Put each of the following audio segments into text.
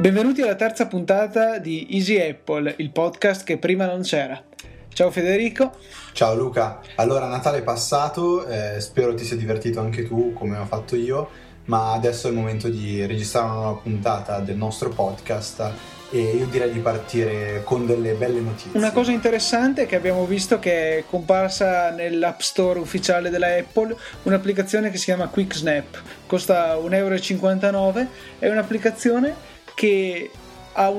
Benvenuti alla terza puntata di Easy Apple, il podcast che prima non c'era. Ciao Federico. Ciao Luca. Allora, Natale è passato, eh, spero ti sia divertito anche tu come ho fatto io, ma adesso è il momento di registrare una nuova puntata del nostro podcast e io direi di partire con delle belle notizie. Una cosa interessante è che abbiamo visto che è comparsa nell'App Store ufficiale della Apple un'applicazione che si chiama Quick Snap, costa 1,59 euro, è un'applicazione che ha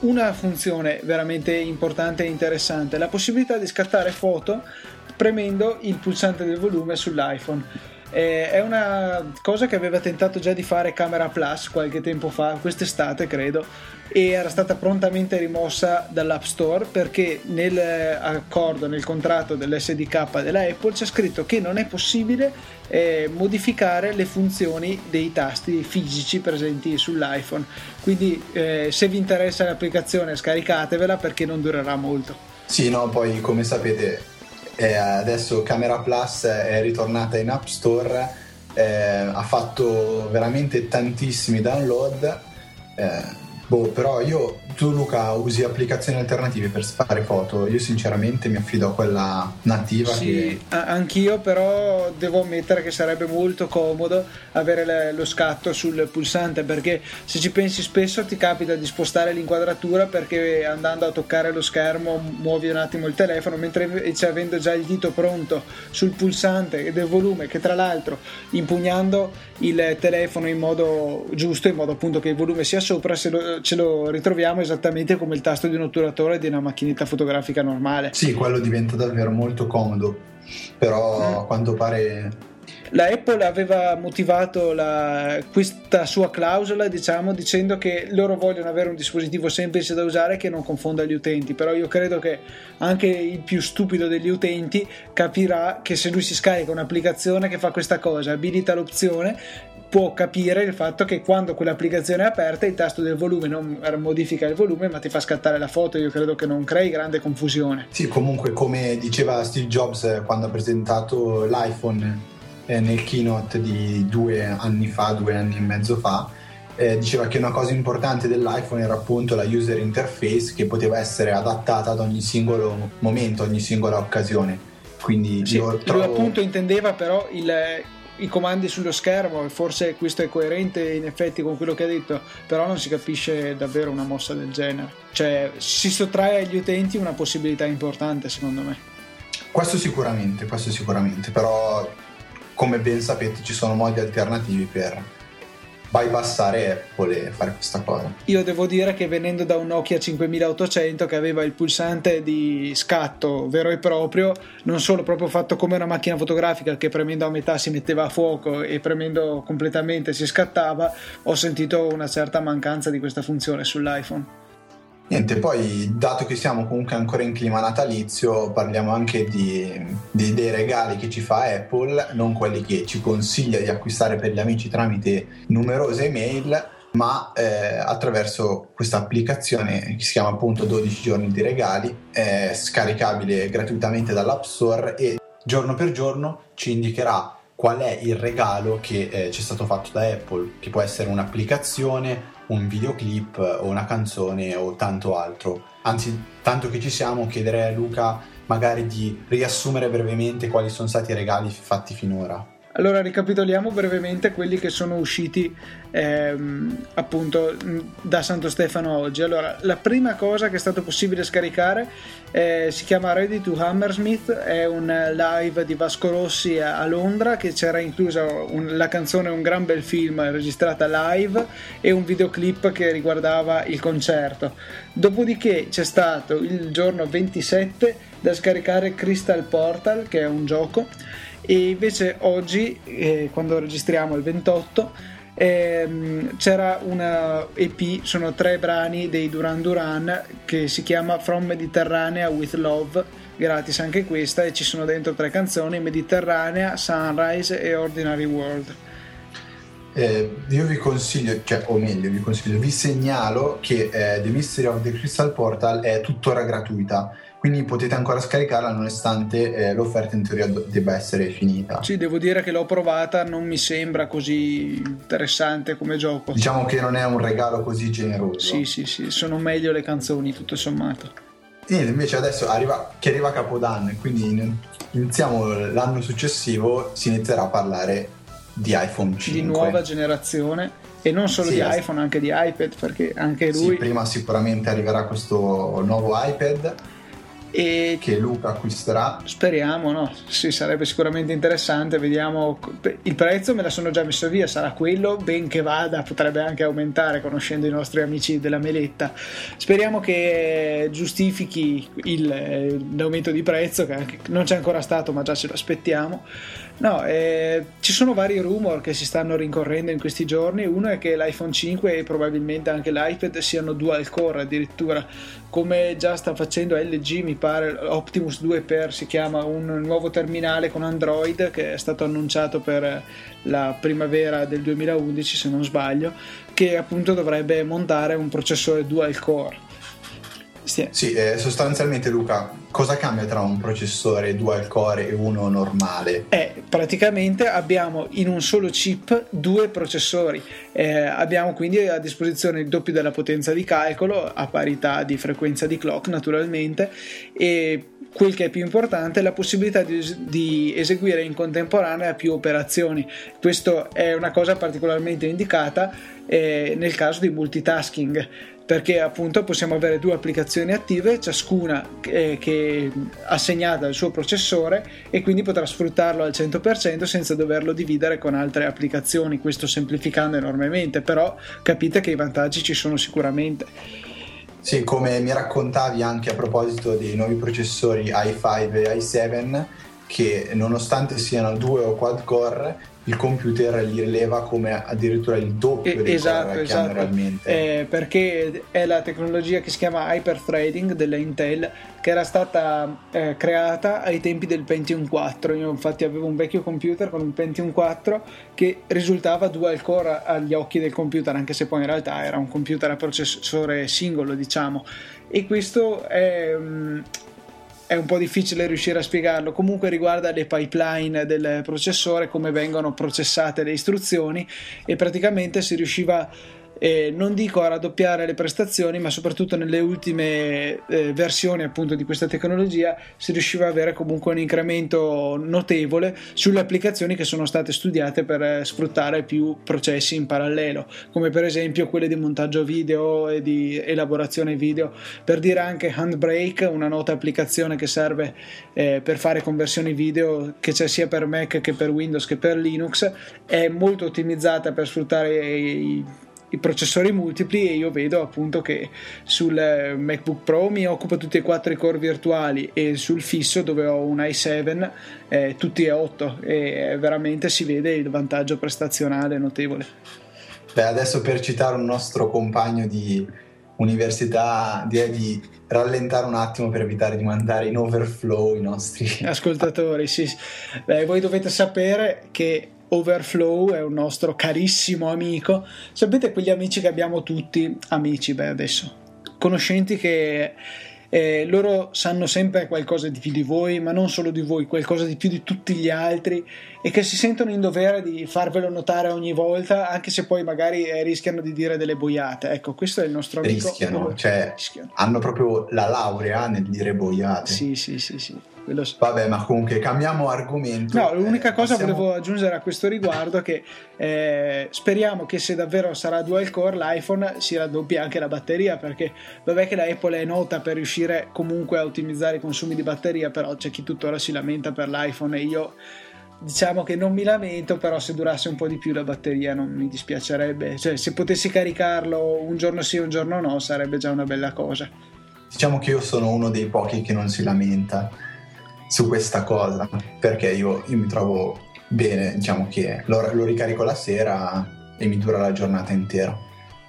una funzione veramente importante e interessante, la possibilità di scattare foto premendo il pulsante del volume sull'iPhone. Eh, è una cosa che aveva tentato già di fare Camera Plus qualche tempo fa, quest'estate credo, e era stata prontamente rimossa dall'App Store perché nell'accordo, nel contratto dell'SDK della Apple c'è scritto che non è possibile eh, modificare le funzioni dei tasti fisici presenti sull'iPhone. Quindi eh, se vi interessa l'applicazione scaricatevela perché non durerà molto. Sì, no, poi come sapete eh, adesso Camera Plus è ritornata in App Store, eh, ha fatto veramente tantissimi download. Eh, boh, però io tu Luca usi applicazioni alternative per fare foto, io sinceramente mi affido a quella nativa. Sì, che... anch'io però devo ammettere che sarebbe molto comodo avere le, lo scatto sul pulsante perché se ci pensi spesso ti capita di spostare l'inquadratura perché andando a toccare lo schermo muovi un attimo il telefono mentre invece avendo già il dito pronto sul pulsante e del volume che tra l'altro impugnando il telefono in modo giusto, in modo appunto che il volume sia sopra, se lo, ce lo ritroviamo esattamente come il tasto di un otturatore di una macchinetta fotografica normale. Sì, quello diventa davvero molto comodo, però mm. a quanto pare la Apple aveva motivato la, questa sua clausola diciamo, dicendo che loro vogliono avere un dispositivo semplice da usare che non confonda gli utenti però io credo che anche il più stupido degli utenti capirà che se lui si scarica un'applicazione che fa questa cosa abilita l'opzione può capire il fatto che quando quell'applicazione è aperta il tasto del volume non modifica il volume ma ti fa scattare la foto. Io credo che non crei grande confusione. Sì comunque come diceva Steve Jobs quando ha presentato l'iPhone eh, nel keynote di due anni fa, due anni e mezzo fa, eh, diceva che una cosa importante dell'iPhone era appunto la user interface che poteva essere adattata ad ogni singolo momento, ogni singola occasione. Quindi sì, io trovo... lui appunto intendeva però il, i comandi sullo schermo, forse questo è coerente in effetti con quello che ha detto, però non si capisce davvero una mossa del genere. Cioè si sottrae agli utenti una possibilità importante secondo me. Questo sicuramente, questo sicuramente, però come ben sapete ci sono modi alternativi per bypassare Apple e fare questa cosa. Io devo dire che venendo da un Nokia 5800 che aveva il pulsante di scatto vero e proprio, non solo proprio fatto come una macchina fotografica che premendo a metà si metteva a fuoco e premendo completamente si scattava, ho sentito una certa mancanza di questa funzione sull'iPhone. Niente, poi dato che siamo comunque ancora in clima natalizio, parliamo anche di, di, dei regali che ci fa Apple, non quelli che ci consiglia di acquistare per gli amici tramite numerose email, ma eh, attraverso questa applicazione che si chiama appunto 12 giorni di regali, è scaricabile gratuitamente dall'App Store e giorno per giorno ci indicherà qual è il regalo che eh, ci è stato fatto da Apple, che può essere un'applicazione, un videoclip o una canzone o tanto altro. Anzi, tanto che ci siamo, chiederei a Luca magari di riassumere brevemente quali sono stati i regali fatti finora. Allora ricapitoliamo brevemente quelli che sono usciti ehm, appunto da Santo Stefano oggi. Allora, la prima cosa che è stato possibile scaricare eh, si chiama Ready to Hammersmith, è un live di Vasco Rossi a, a Londra che c'era inclusa un, la canzone Un gran bel film registrata live e un videoclip che riguardava il concerto. Dopodiché c'è stato il giorno 27 da scaricare Crystal Portal, che è un gioco e invece oggi, eh, quando registriamo il 28, ehm, c'era una EP, sono tre brani dei Duran Duran che si chiama From Mediterranea with Love, gratis anche questa, e ci sono dentro tre canzoni, Mediterranea, Sunrise e Ordinary World. eh, io vi consiglio, cioè, o meglio, vi consiglio, vi segnalo che eh, The Mystery of the Crystal Portal è tuttora gratuita quindi potete ancora scaricarla nonostante eh, l'offerta in teoria debba essere finita. Sì, devo dire che l'ho provata, non mi sembra così interessante come gioco. Diciamo che non è un regalo così generoso. Sì, sì, sì, sono meglio le canzoni tutto sommato. E invece adesso arriva, che arriva Capodanno e quindi iniziamo l'anno successivo, si inizierà a parlare di iPhone 5. Di nuova generazione e non solo sì, di iPhone, anche di iPad, perché anche lui... Sì, prima sicuramente arriverà questo nuovo iPad e che Luca acquisterà. Speriamo, no? Sì, sarebbe sicuramente interessante. Vediamo. Il prezzo me la sono già messo via, sarà quello, ben che vada, potrebbe anche aumentare conoscendo i nostri amici della Meletta. Speriamo che giustifichi il, l'aumento di prezzo, che non c'è ancora stato, ma già ce lo aspettiamo. No, eh, ci sono vari rumor che si stanno rincorrendo in questi giorni. Uno è che l'iPhone 5 e probabilmente anche l'iPad siano dual core addirittura, come già sta facendo LG, mi pare Optimus 2 per si chiama un nuovo terminale con Android che è stato annunciato per la primavera del 2011 se non sbaglio, che appunto dovrebbe montare un processore dual core sì, sì eh, sostanzialmente Luca, cosa cambia tra un processore dual core e uno normale? Eh, praticamente abbiamo in un solo chip due processori, eh, abbiamo quindi a disposizione il doppio della potenza di calcolo a parità di frequenza di clock naturalmente e quel che è più importante è la possibilità di, di, eseguire in contemporanea più operazioni. Questo è una cosa particolarmente indicata eh, nel caso di multitasking perché appunto possiamo avere due applicazioni attive, ciascuna che, che assegnata al suo processore e quindi potrà sfruttarlo al 100% senza doverlo dividere con altre applicazioni, questo semplificando enormemente, però capite che i vantaggi ci sono sicuramente. Sì, come mi raccontavi anche a proposito dei nuovi processori i5 e i7, che nonostante siano due o quad core, il computer li rileva come addirittura il doppio dei esatto, che esatto. realmente. Eh, perché è la tecnologia che si chiama hyperthreading della Intel che era stata eh, creata ai tempi del Pentium 4. Io infatti avevo un vecchio computer con un Pentium 4 che risultava dual core agli occhi del computer, anche se poi in realtà era un computer a processore singolo, diciamo. E questo è, mm, è un po' difficile riuscire a spiegarlo. Comunque riguarda le pipeline del processore, come vengono processate le istruzioni e praticamente si riusciva eh, non dico a raddoppiare le prestazioni, ma soprattutto nelle ultime eh, versioni appunto di questa tecnologia si riusciva ad avere comunque un incremento notevole sulle applicazioni che sono state studiate per eh, sfruttare più processi in parallelo, come per esempio quelle di montaggio video e di elaborazione video, per dire anche Handbrake, una nota applicazione che serve eh, per fare conversioni video che c'è sia per Mac che per Windows che per Linux, è molto ottimizzata per sfruttare i i processori multipli e io vedo appunto che sul eh, MacBook Pro mi occupa tutti e quattro i core virtuali e sul fisso dove ho un i7 eh, tutti e 8 e veramente si vede il vantaggio prestazionale notevole. Beh, adesso per citare un nostro compagno di università direi di rallentare un attimo per evitare di mandare in overflow i nostri ascoltatori. Sì. Beh, voi dovete sapere che Overflow è un nostro carissimo amico. Sapete quegli amici che abbiamo tutti, amici, beh adesso, conoscenti che eh, loro sanno sempre qualcosa di più di voi, ma non solo di voi, qualcosa di più di tutti gli altri e che si sentono in dovere di farvelo notare ogni volta, anche se poi magari eh, rischiano di dire delle boiate. Ecco, questo è il nostro amico. Rischiano, cioè rischiano. hanno proprio la laurea nel dire boiate. Sì, sì, sì, sì. Quello... Vabbè, ma comunque cambiamo argomento. No, l'unica eh, cosa passiamo... volevo aggiungere a questo riguardo è che eh, speriamo che se davvero sarà dual core l'iPhone si raddoppi anche la batteria perché vabbè che la Apple è nota per riuscire comunque a ottimizzare i consumi di batteria, però c'è chi tuttora si lamenta per l'iPhone e io diciamo che non mi lamento, però se durasse un po' di più la batteria non mi dispiacerebbe. Cioè, se potessi caricarlo un giorno sì, un giorno no, sarebbe già una bella cosa. Diciamo che io sono uno dei pochi che non si lamenta su questa cosa, perché io, io mi trovo bene, diciamo che lo, lo, ricarico la sera e mi dura la giornata intera.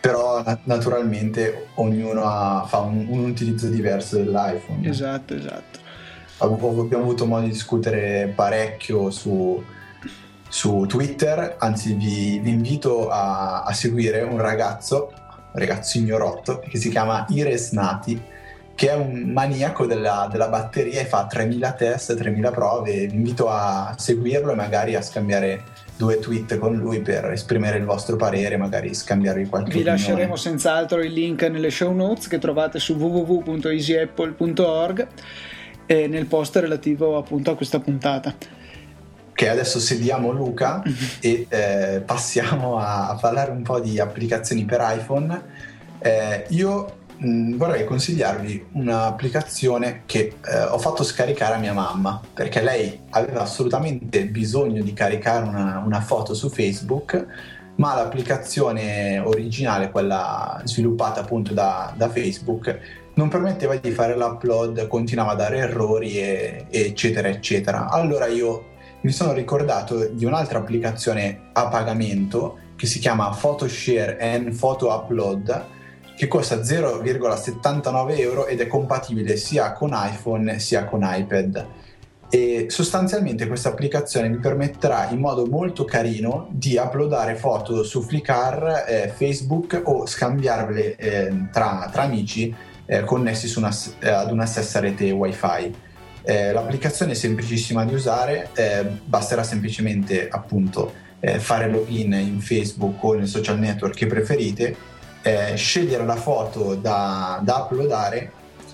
Però naturalmente ognuno ha, fa un, un, utilizzo diverso dell'iPhone. Esatto, esatto. Abbiamo avuto modo di discutere parecchio su su Twitter, anzi vi, vi invito a, a, seguire un ragazzo, un ragazzo ignorotto, che si chiama Ires Nati, che è un maniaco della, della, batteria e fa 3000 test, 3000 prove. Vi invito a seguirlo e magari a scambiare due tweet con lui per esprimere il vostro parere, magari scambiarvi qualche Vi opinione. lasceremo senz'altro il link nelle show notes che trovate su www.easyapple.org e nel post relativo appunto a questa puntata. Ok, adesso sediamo Luca e eh, passiamo a, a, parlare un po' di applicazioni per iPhone. Eh, io mm, vorrei consigliarvi un'applicazione che eh, ho fatto scaricare a mia mamma perché lei aveva assolutamente bisogno di caricare una, una foto su Facebook ma l'applicazione originale, quella sviluppata appunto da, da, Facebook, non permetteva di fare l'upload, continuava a dare errori, e, eccetera, eccetera. Allora io mi sono ricordato di un'altra applicazione a pagamento che si chiama PhotoShare and Photo Upload che costa 0,79 euro ed è compatibile sia con iPhone sia con iPad. E sostanzialmente questa applicazione vi permetterà in modo molto carino di uploadare foto su Flickr, eh, Facebook o scambiarle eh, tra, tra, amici eh, connessi una, eh, ad una stessa rete wifi. Eh, l'applicazione è semplicissima di usare, eh, basterà semplicemente appunto fare login in Facebook o nel social network che preferite eh, scegliere la foto da, da uploadare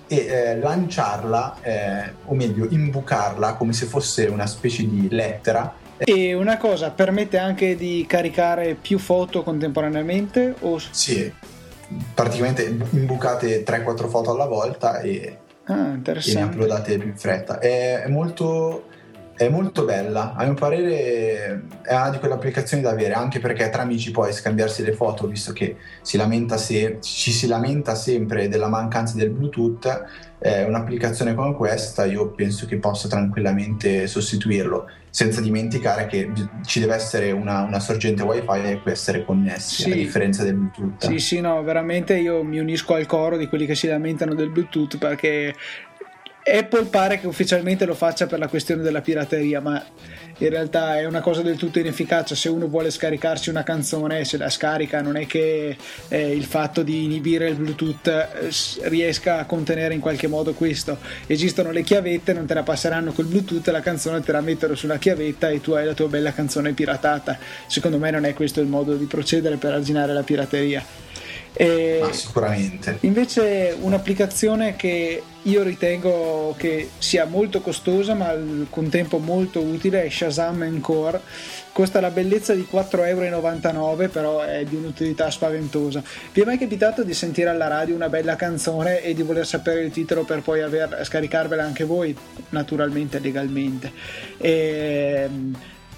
e eh, lanciarla, eh, o meglio, imbucarla come se fosse una specie di lettera. E una cosa, permette anche di caricare più foto contemporaneamente? O... Sì, praticamente imbucate 3-4 foto alla volta e, ah, e ne uploadate più in fretta. È, è molto è molto bella, a mio parere è una di quelle applicazioni da avere, anche perché tra amici puoi scambiarsi le foto, visto che si se, ci si lamenta sempre della mancanza del Bluetooth, eh, un'applicazione come questa io penso che possa tranquillamente sostituirlo, senza dimenticare che ci deve essere una, una sorgente wifi e può essere connessi, sì. a differenza del Bluetooth. Sì, sì, no, veramente io mi unisco al coro di quelli che si lamentano del Bluetooth perché Apple pare che ufficialmente lo faccia per la questione della pirateria, ma in realtà è una cosa del tutto inefficace. Se uno vuole scaricarsi una canzone, se la scarica, non è che eh, il fatto di inibire il Bluetooth eh, riesca a contenere in qualche modo questo. Esistono le chiavette, non te la passeranno col Bluetooth, la canzone te la mettono sulla chiavetta e tu hai la tua bella canzone piratata. Secondo me non è questo il modo di procedere per arginare la pirateria. E Ma sicuramente. Invece un'applicazione che io ritengo che sia molto costosa ma al contempo molto utile è Shazam Encore. Costa la bellezza di 4,99 euro però è di un'utilità spaventosa. Vi è mai capitato di sentire alla radio una bella canzone e di voler sapere il titolo per poi aver, scaricarvela anche voi? Naturalmente, legalmente. E,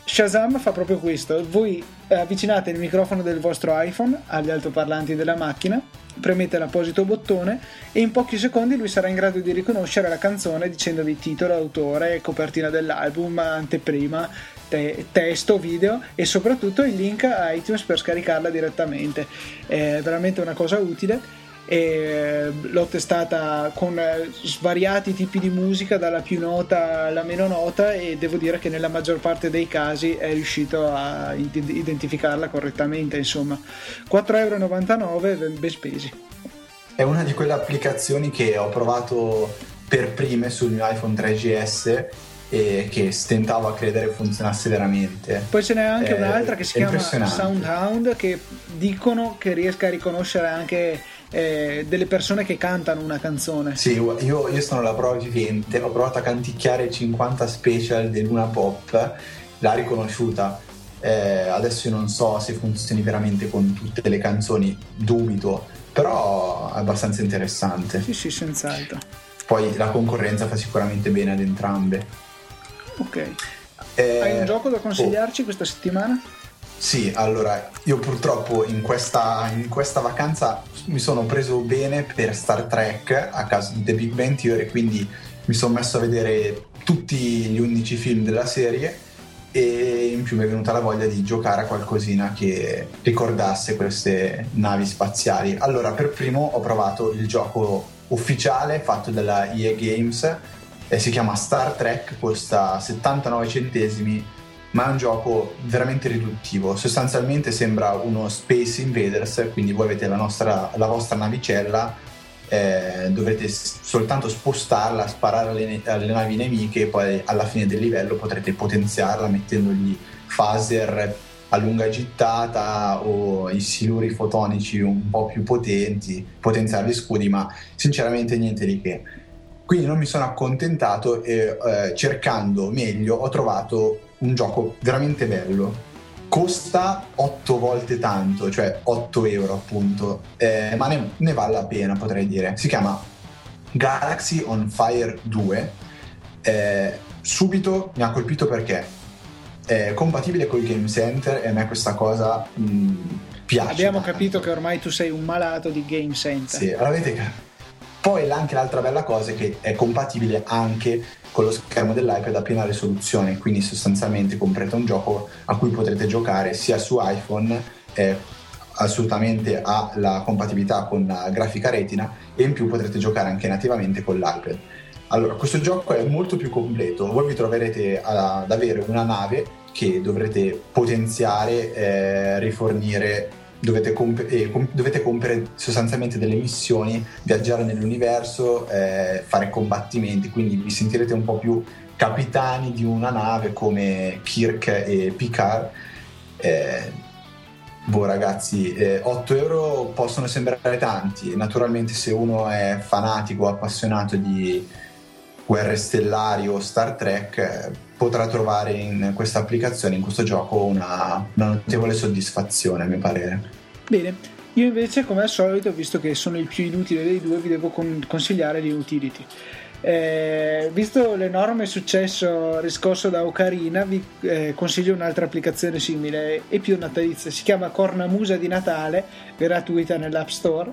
Shazam fa proprio questo, voi avvicinate il microfono del vostro iPhone agli altoparlanti della macchina, premete l'apposito bottone e in pochi secondi lui sarà in grado di riconoscere la canzone dicendovi titolo, autore, copertina dell'album, anteprima, te- testo, video e soprattutto il link a iTunes per scaricarla direttamente. È veramente una cosa utile e l'ho testata con svariati tipi di musica dalla più nota alla meno nota e devo dire che nella maggior parte dei casi è riuscito a identificarla correttamente insomma. 4,99€ ben spesi. È una di quelle applicazioni che ho provato per prime sul mio iPhone 3GS e che stentavo a credere funzionasse veramente. Poi ce n'è anche è, un'altra che si chiama Soundhound che dicono che riesca a riconoscere anche eh, delle persone che cantano una canzone. Sì, io, io sono la prova vivente, ho provato a canticchiare 50 special di Luna Pop, l'ha riconosciuta. Eh, adesso io non so se funzioni veramente con tutte le canzoni, dubito, però è abbastanza interessante. Sì, sì, senz'altro. Poi la concorrenza fa sicuramente bene ad entrambe. Ok. Eh, Hai un gioco da consigliarci oh. questa settimana? Sì, allora io purtroppo in questa, in questa, vacanza mi sono preso bene per Star Trek a caso di The Big Bang Theory, quindi mi sono messo a vedere tutti gli 11 film della serie e in più mi è venuta la voglia di giocare a qualcosina che ricordasse queste navi spaziali. Allora, per primo ho provato il gioco ufficiale fatto dalla EA Games, eh, si chiama Star Trek, costa 79 centesimi ma è un gioco veramente riduttivo. Sostanzialmente sembra uno Space Invaders, quindi voi avete la, nostra, la vostra navicella, eh, dovrete soltanto spostarla, sparare alle, alle, navi nemiche e poi alla fine del livello potrete potenziarla mettendogli phaser a lunga gittata o i siluri fotonici un po' più potenti, potenziare gli scudi, ma sinceramente niente di che. Quindi non mi sono accontentato e eh, cercando meglio ho trovato un gioco veramente bello. Costa 8 volte tanto, cioè 8 euro appunto, eh, ma ne, ne, vale la pena potrei dire. Si chiama Galaxy on Fire 2. Eh, subito mi ha colpito perché è compatibile col Game Center e a me questa cosa mh, piace. Abbiamo tanto. capito che ormai tu sei un malato di Game Center. Sì, l'avete capito. Poi anche l'altra bella cosa è che è compatibile anche con lo schermo dell'iPad a piena risoluzione, quindi sostanzialmente comprate un gioco a cui potrete giocare sia su iPhone, eh, assolutamente ha la compatibilità con la grafica retina e in più potrete giocare anche nativamente con l'iPad. Allora, questo gioco è molto più completo, voi vi troverete ad avere una nave che dovrete potenziare, eh, rifornire dovete, comp- eh, com- dovete, compiere sostanzialmente delle missioni, viaggiare nell'universo, eh, fare combattimenti, quindi vi sentirete un po' più capitani di una nave come Kirk e Picard. Eh, boh ragazzi, 8 eh, euro possono sembrare tanti, naturalmente se uno è fanatico, appassionato di guerre stellari o Star Trek eh, potrà trovare in questa applicazione, in questo gioco, una, una notevole soddisfazione, a mio parere. Bene, io invece, come al solito, visto che sono il più inutile dei due, vi devo con- consigliare l'Utility. Eh, visto l'enorme successo riscosso da Ocarina, vi eh, consiglio un'altra applicazione simile e più natalizia. Si chiama Cornamusa di Natale, gratuita nell'App Store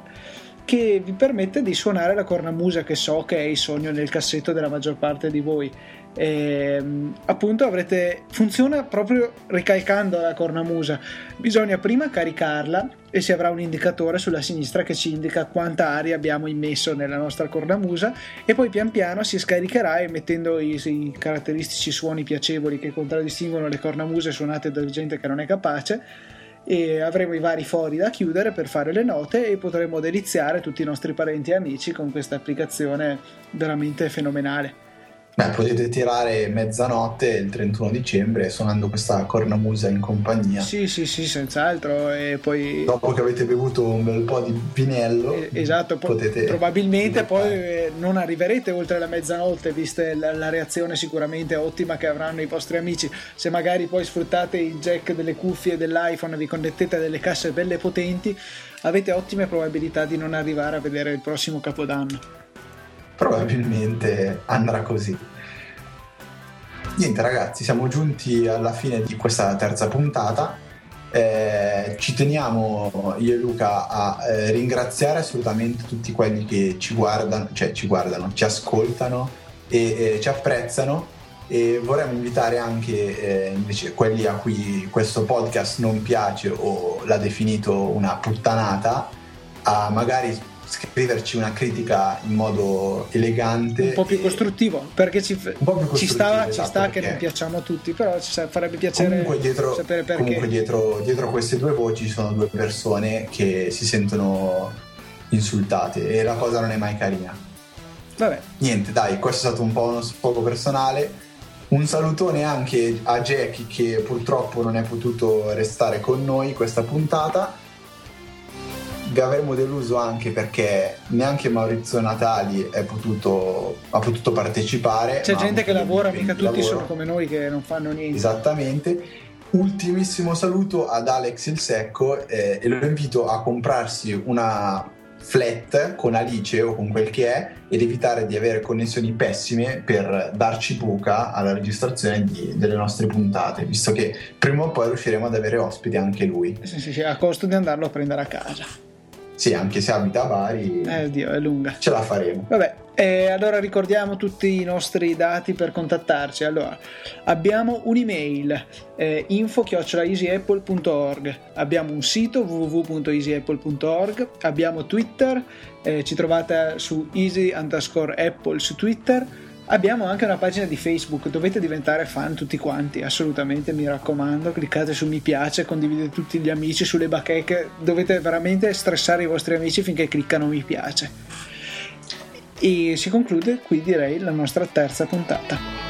che vi permette di suonare la cornamusa che so che è il sogno nel cassetto della maggior parte di voi. E, ehm, appunto avrete funziona proprio ricalcando la cornamusa. Bisogna prima caricarla e si avrà un indicatore sulla sinistra che ci indica quanta aria abbiamo immesso nella nostra cornamusa e poi pian piano si scaricherà emettendo i, i caratteristici suoni piacevoli che contraddistinguono le cornamuse suonate da gente che non è capace e avremo i vari fori da chiudere per fare le note e potremo deliziare tutti i nostri parenti e amici con questa applicazione veramente fenomenale. Beh, potete tirare mezzanotte il 31 dicembre suonando questa cornamusa in compagnia. Sì, sì, sì, senz'altro. E poi... Dopo che avete bevuto un bel po' di vinello, eh, esatto, potete... probabilmente poi eh, non arriverete oltre la mezzanotte, viste la, la, reazione sicuramente ottima che avranno i vostri amici. Se magari poi sfruttate il jack delle cuffie dell'iPhone e vi connettete a delle casse belle potenti, avete ottime probabilità di non arrivare a vedere il prossimo capodanno probabilmente andrà così. Niente ragazzi, siamo giunti alla fine di questa terza puntata. Eh, ci teniamo io e Luca a eh, ringraziare assolutamente tutti quelli che ci guardano, cioè ci guardano, ci ascoltano e eh, ci apprezzano e vorremmo invitare anche eh, invece quelli a cui questo podcast non piace o l'ha definito una puttanata a magari scriverci una critica in modo elegante. Un po' più costruttivo, perché ci, più costruttivo, ci sta, esatto, ci sta che non piacciamo a tutti, però ci farebbe piacere comunque dietro, sapere perché. Comunque dietro, dietro queste due voci ci sono due persone che si sentono insultate e la cosa non è mai carina. Vabbè. Niente, dai, questo è stato un po' uno sfogo personale. Un salutone anche a Jackie che purtroppo non è potuto restare con noi questa puntata vi avremo deluso anche perché neanche Maurizio Natali potuto, ha potuto partecipare. C'è gente che lavora, mica tutti lavoro. sono come noi che non fanno niente. Esattamente. Ultimissimo saluto ad Alex il Secco eh, e lo invito a comprarsi una flat con Alice o con quel che è ed evitare di avere connessioni pessime per darci buca alla registrazione di, delle nostre puntate, visto che prima o poi riusciremo ad avere ospiti anche lui. Sì, sì, sì, a costo di andarlo a prendere a casa. Sì, anche se abita a Bari. Eh, oddio, è lunga. Ce la faremo. Vabbè, eh, allora ricordiamo tutti i nostri dati per contattarci. Allora, abbiamo un'email eh, info-easyapple.org, abbiamo un sito www.easyapple.org, abbiamo Twitter, eh, ci trovate su easy underscore apple su Twitter, Abbiamo anche una pagina di Facebook, dovete diventare fan tutti quanti, assolutamente mi raccomando, cliccate su mi piace, condividete tutti gli amici sulle bacheche, dovete veramente stressare i vostri amici finché cliccano mi piace. E si conclude qui direi la nostra terza puntata.